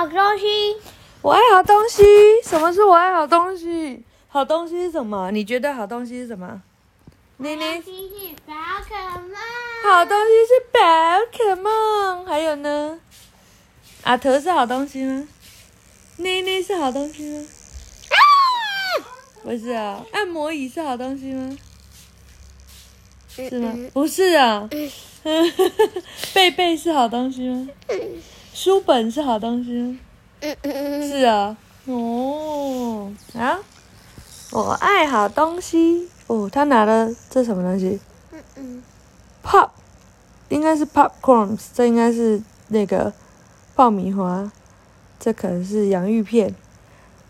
好东西。我爱好东西。什么是我爱好东西？好东西是什么？你觉得好东西是什么？妮妮，好东西是宝可梦。好东西是宝可梦。还有呢？阿头是好东西吗？妮妮是好东西吗？不是啊，按摩椅是好东西吗？是吗？不是啊。贝贝是好东西吗？书本是好东西吗？是啊。哦，啊，我爱好东西。哦，他拿了这什么东西嗯嗯，？Pop，应该是 popcorns，这应该是那个爆米花，这可能是洋芋片。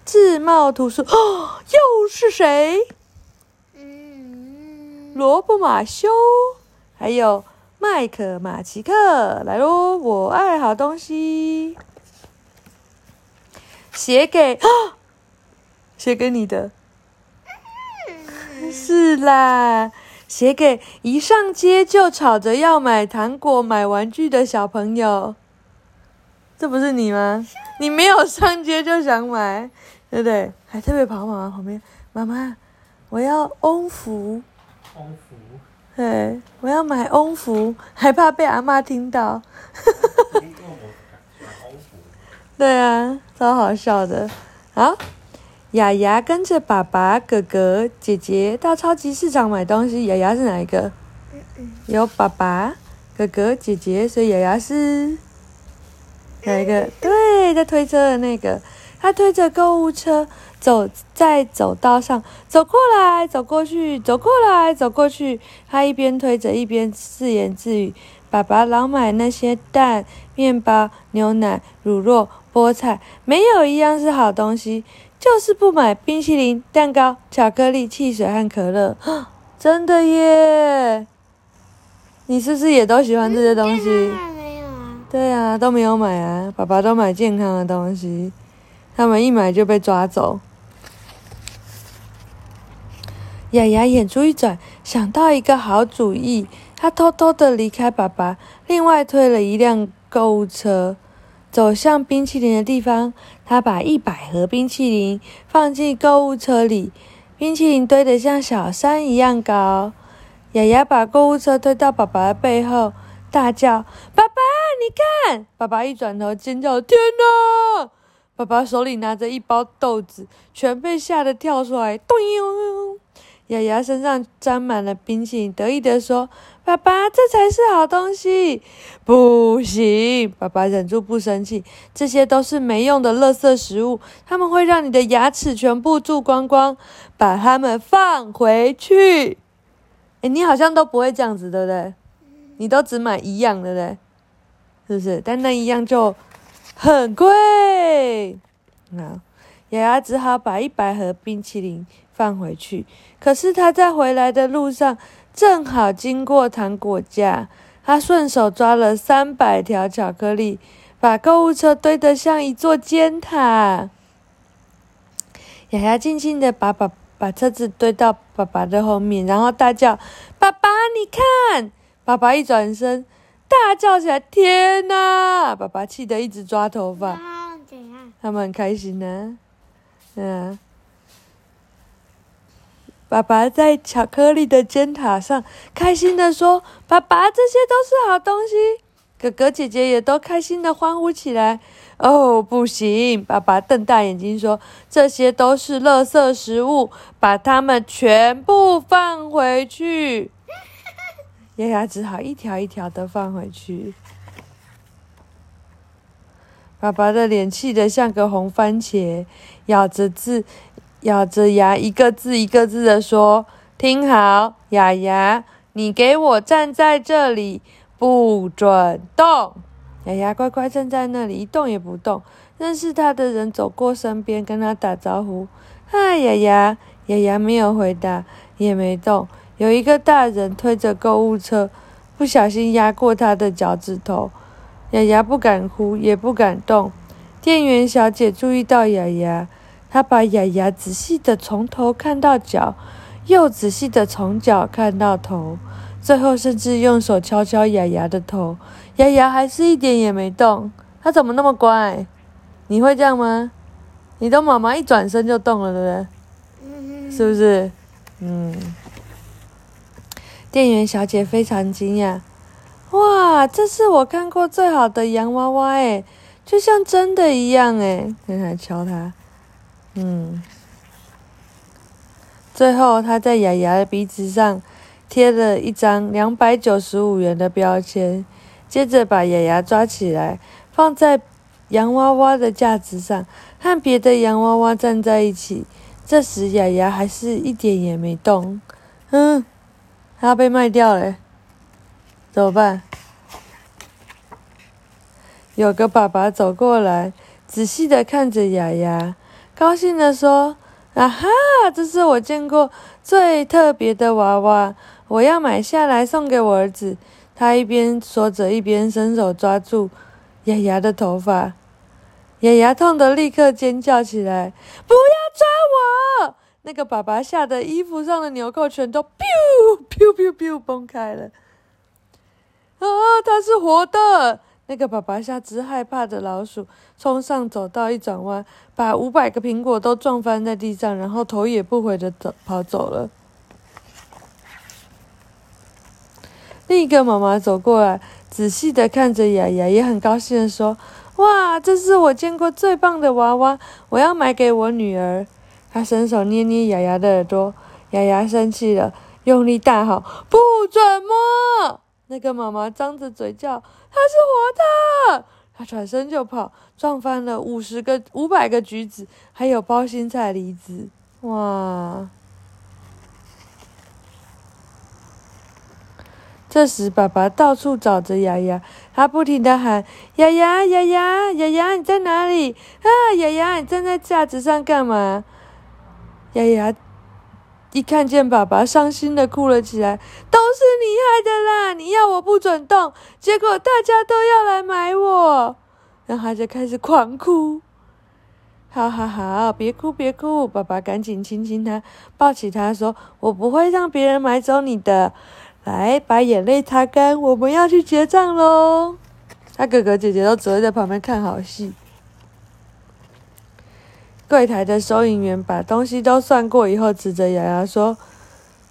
自贸图书哦，又是谁？嗯，罗布马修，还有麦克马奇克，来喽！我爱好东西，写给啊，写给你的，是啦，写给一上街就吵着要买糖果、买玩具的小朋友。这不是你吗？你没有上街就想买，对不对？还特别跑到妈妈旁边，妈妈，我要翁福。欧服，对，我要买翁服，还怕被阿妈听到。对啊，超好笑的。好，雅雅跟着爸爸、哥哥、姐姐到超级市场买东西。雅雅是哪一个？有爸爸、哥哥、姐姐，所以雅雅是哪一个？对，在推车的那个。他推着购物车走在走道上，走过来，走过去，走过来，走过去。他一边推着，一边自言自语：“爸爸老买那些蛋、面包、牛奶、乳酪、菠菜，没有一样是好东西，就是不买冰淇淋、蛋糕、巧克力、汽水和可乐。真的耶！你是不是也都喜欢这些东西？没有啊。对啊，都没有买啊，爸爸都买健康的东西，他们一买就被抓走。雅雅眼珠一转，想到一个好主意，她偷偷的离开爸爸，另外推了一辆购物车，走向冰淇淋的地方。她把一百盒冰淇淋放进购物车里，冰淇淋堆得像小山一样高。雅雅把购物车推到爸爸的背后，大叫：“爸爸，你看！”爸爸一转头尖叫：“天哪！”爸爸手里拿着一包豆子，全被吓得跳出来，咚！雅雅身上沾满了冰淇淋，得意地说：“爸爸，这才是好东西！”不行，爸爸忍住不生气，这些都是没用的垃圾食物，它们会让你的牙齿全部蛀光光，把它们放回去。哎，你好像都不会这样子，对不对？你都只买一样，对不对？是不是？但那一样就很贵。那雅雅只好把一百盒冰淇淋放回去。可是她在回来的路上，正好经过糖果架，她顺手抓了三百条巧克力，把购物车堆得像一座尖塔。雅雅静静的把把把车子堆到爸爸的后面，然后大叫：“爸爸，你看！”爸爸一转身，大叫起来：“天哪！”爸爸气得一直抓头发。他们很开心呢、嗯、爸爸在巧克力的尖塔上开心的说：“爸爸，这些都是好东西。”哥哥姐姐也都开心的欢呼起来。哦，不行！爸爸瞪大眼睛说：“这些都是垃圾食物，把它们全部放回去。” 丫丫 只好一条一条的放回去。爸爸的脸气得像个红番茄，咬着字，咬着牙，一个字一个字的说：“听好，雅雅，你给我站在这里，不准动。”雅雅乖乖站在那里，一动也不动。认识她的人走过身边，跟她打招呼：“嗨，雅雅。”雅雅没有回答，也没动。有一个大人推着购物车，不小心压过她的脚趾头。雅雅不敢呼，也不敢动。店员小姐注意到雅雅，她把雅雅仔细的从头看到脚，又仔细的从脚看到头，最后甚至用手敲敲雅雅的头。雅雅还是一点也没动。她怎么那么乖？你会这样吗？你的妈妈一转身就动了，对不对？是不是？嗯。店员小姐非常惊讶，哇，这是我看过最好的洋娃娃诶，就像真的一样诶。看看敲它，嗯。最后，他在雅雅的鼻子上贴了一张两百九十五元的标签，接着把雅雅抓起来，放在洋娃娃的架子上，和别的洋娃娃站在一起。这时，雅雅还是一点也没动。嗯，它要被卖掉了，怎么办？有个爸爸走过来，仔细的看着雅雅，高兴的说：“啊哈，这是我见过最特别的娃娃，我要买下来送给我儿子。”他一边说着，一边伸手抓住雅雅的头发。雅雅痛得立刻尖叫起来：“不要抓我！”那个爸爸吓得衣服上的纽扣全都 biu biu biu biu 崩开了。啊，它是活的！那个爸爸像只害怕的老鼠，冲上走道，一转弯，把五百个苹果都撞翻在地上，然后头也不回的走跑走了。另一个妈妈走过来，仔细的看着雅雅，也很高兴的说：“哇，这是我见过最棒的娃娃，我要买给我女儿。”她伸手捏捏雅雅的耳朵，雅雅生气了，用力大吼：“不准摸！”那个妈妈张着嘴叫：“它是活的！”她转身就跑，撞翻了五十个、五百个橘子，还有包心菜梨子。哇！这时，爸爸到处找着雅雅，他不停的喊：“雅雅，雅雅，雅雅，你在哪里？啊，雅雅，你站在架子上干嘛？”雅雅一看见爸爸，伤心的哭了起来：“都是你害的啦！你要我不准动，结果大家都要来买我。”然后他就开始狂哭。好好好，别哭别哭，爸爸赶紧亲亲他，抱起他说：“我不会让别人买走你的。”来，把眼泪擦干，我们要去结账喽。他哥哥姐姐都只会在旁边看好戏。柜台的收银员把东西都算过以后，指着雅雅说：“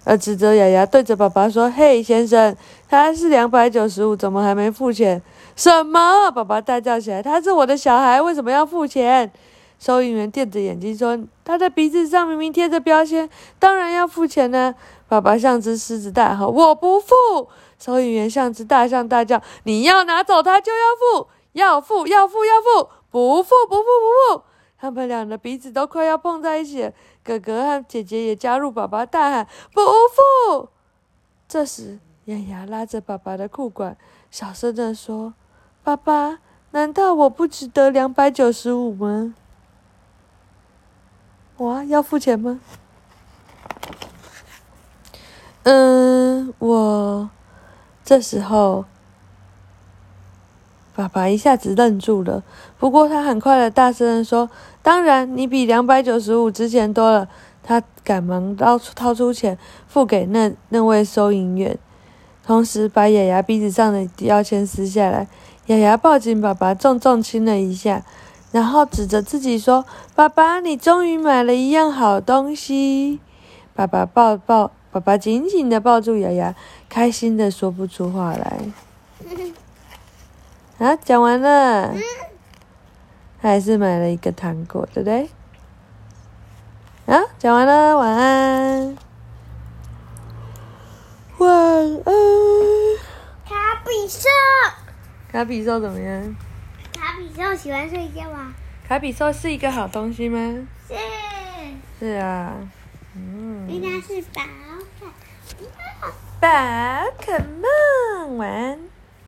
呃，指着雅雅对着爸爸说：‘嘿，先生，他是两百九十五，怎么还没付钱？’什么？爸爸大叫起来：‘他是我的小孩，为什么要付钱？’收银员瞪着眼睛说：‘他的鼻子上明明贴着标签，当然要付钱呢。’爸爸像只狮子大吼：“我不付！”收银员像只大象大叫：“你要拿走他就要付，要付要付要付，不付不付不付！”他们俩的鼻子都快要碰在一起。哥哥和姐姐也加入爸爸大喊：“不付！”这时，雅雅拉着爸爸的裤管，小声地说：“爸爸，难道我不值得两百九十五吗？我要付钱吗？”嗯，我这时候，爸爸一下子愣住了。不过他很快的大声的说：“当然，你比两百九十五值钱多了。”他赶忙掏出掏出钱付给那那位收银员，同时把雅雅鼻子上的标签撕下来。雅雅抱紧爸爸，重重亲了一下，然后指着自己说：“爸爸，你终于买了一样好东西。”爸爸抱抱。爸爸紧紧的抱住雅雅，开心的说不出话来。啊，讲完了，还是买了一个糖果，对不对？啊，讲完了，晚安，晚安。卡比兽，卡比兽怎么样？卡比兽喜欢睡觉啊？卡比兽是一个好东西吗？是，是啊，嗯。因为它是宝可。宝可梦，晚安。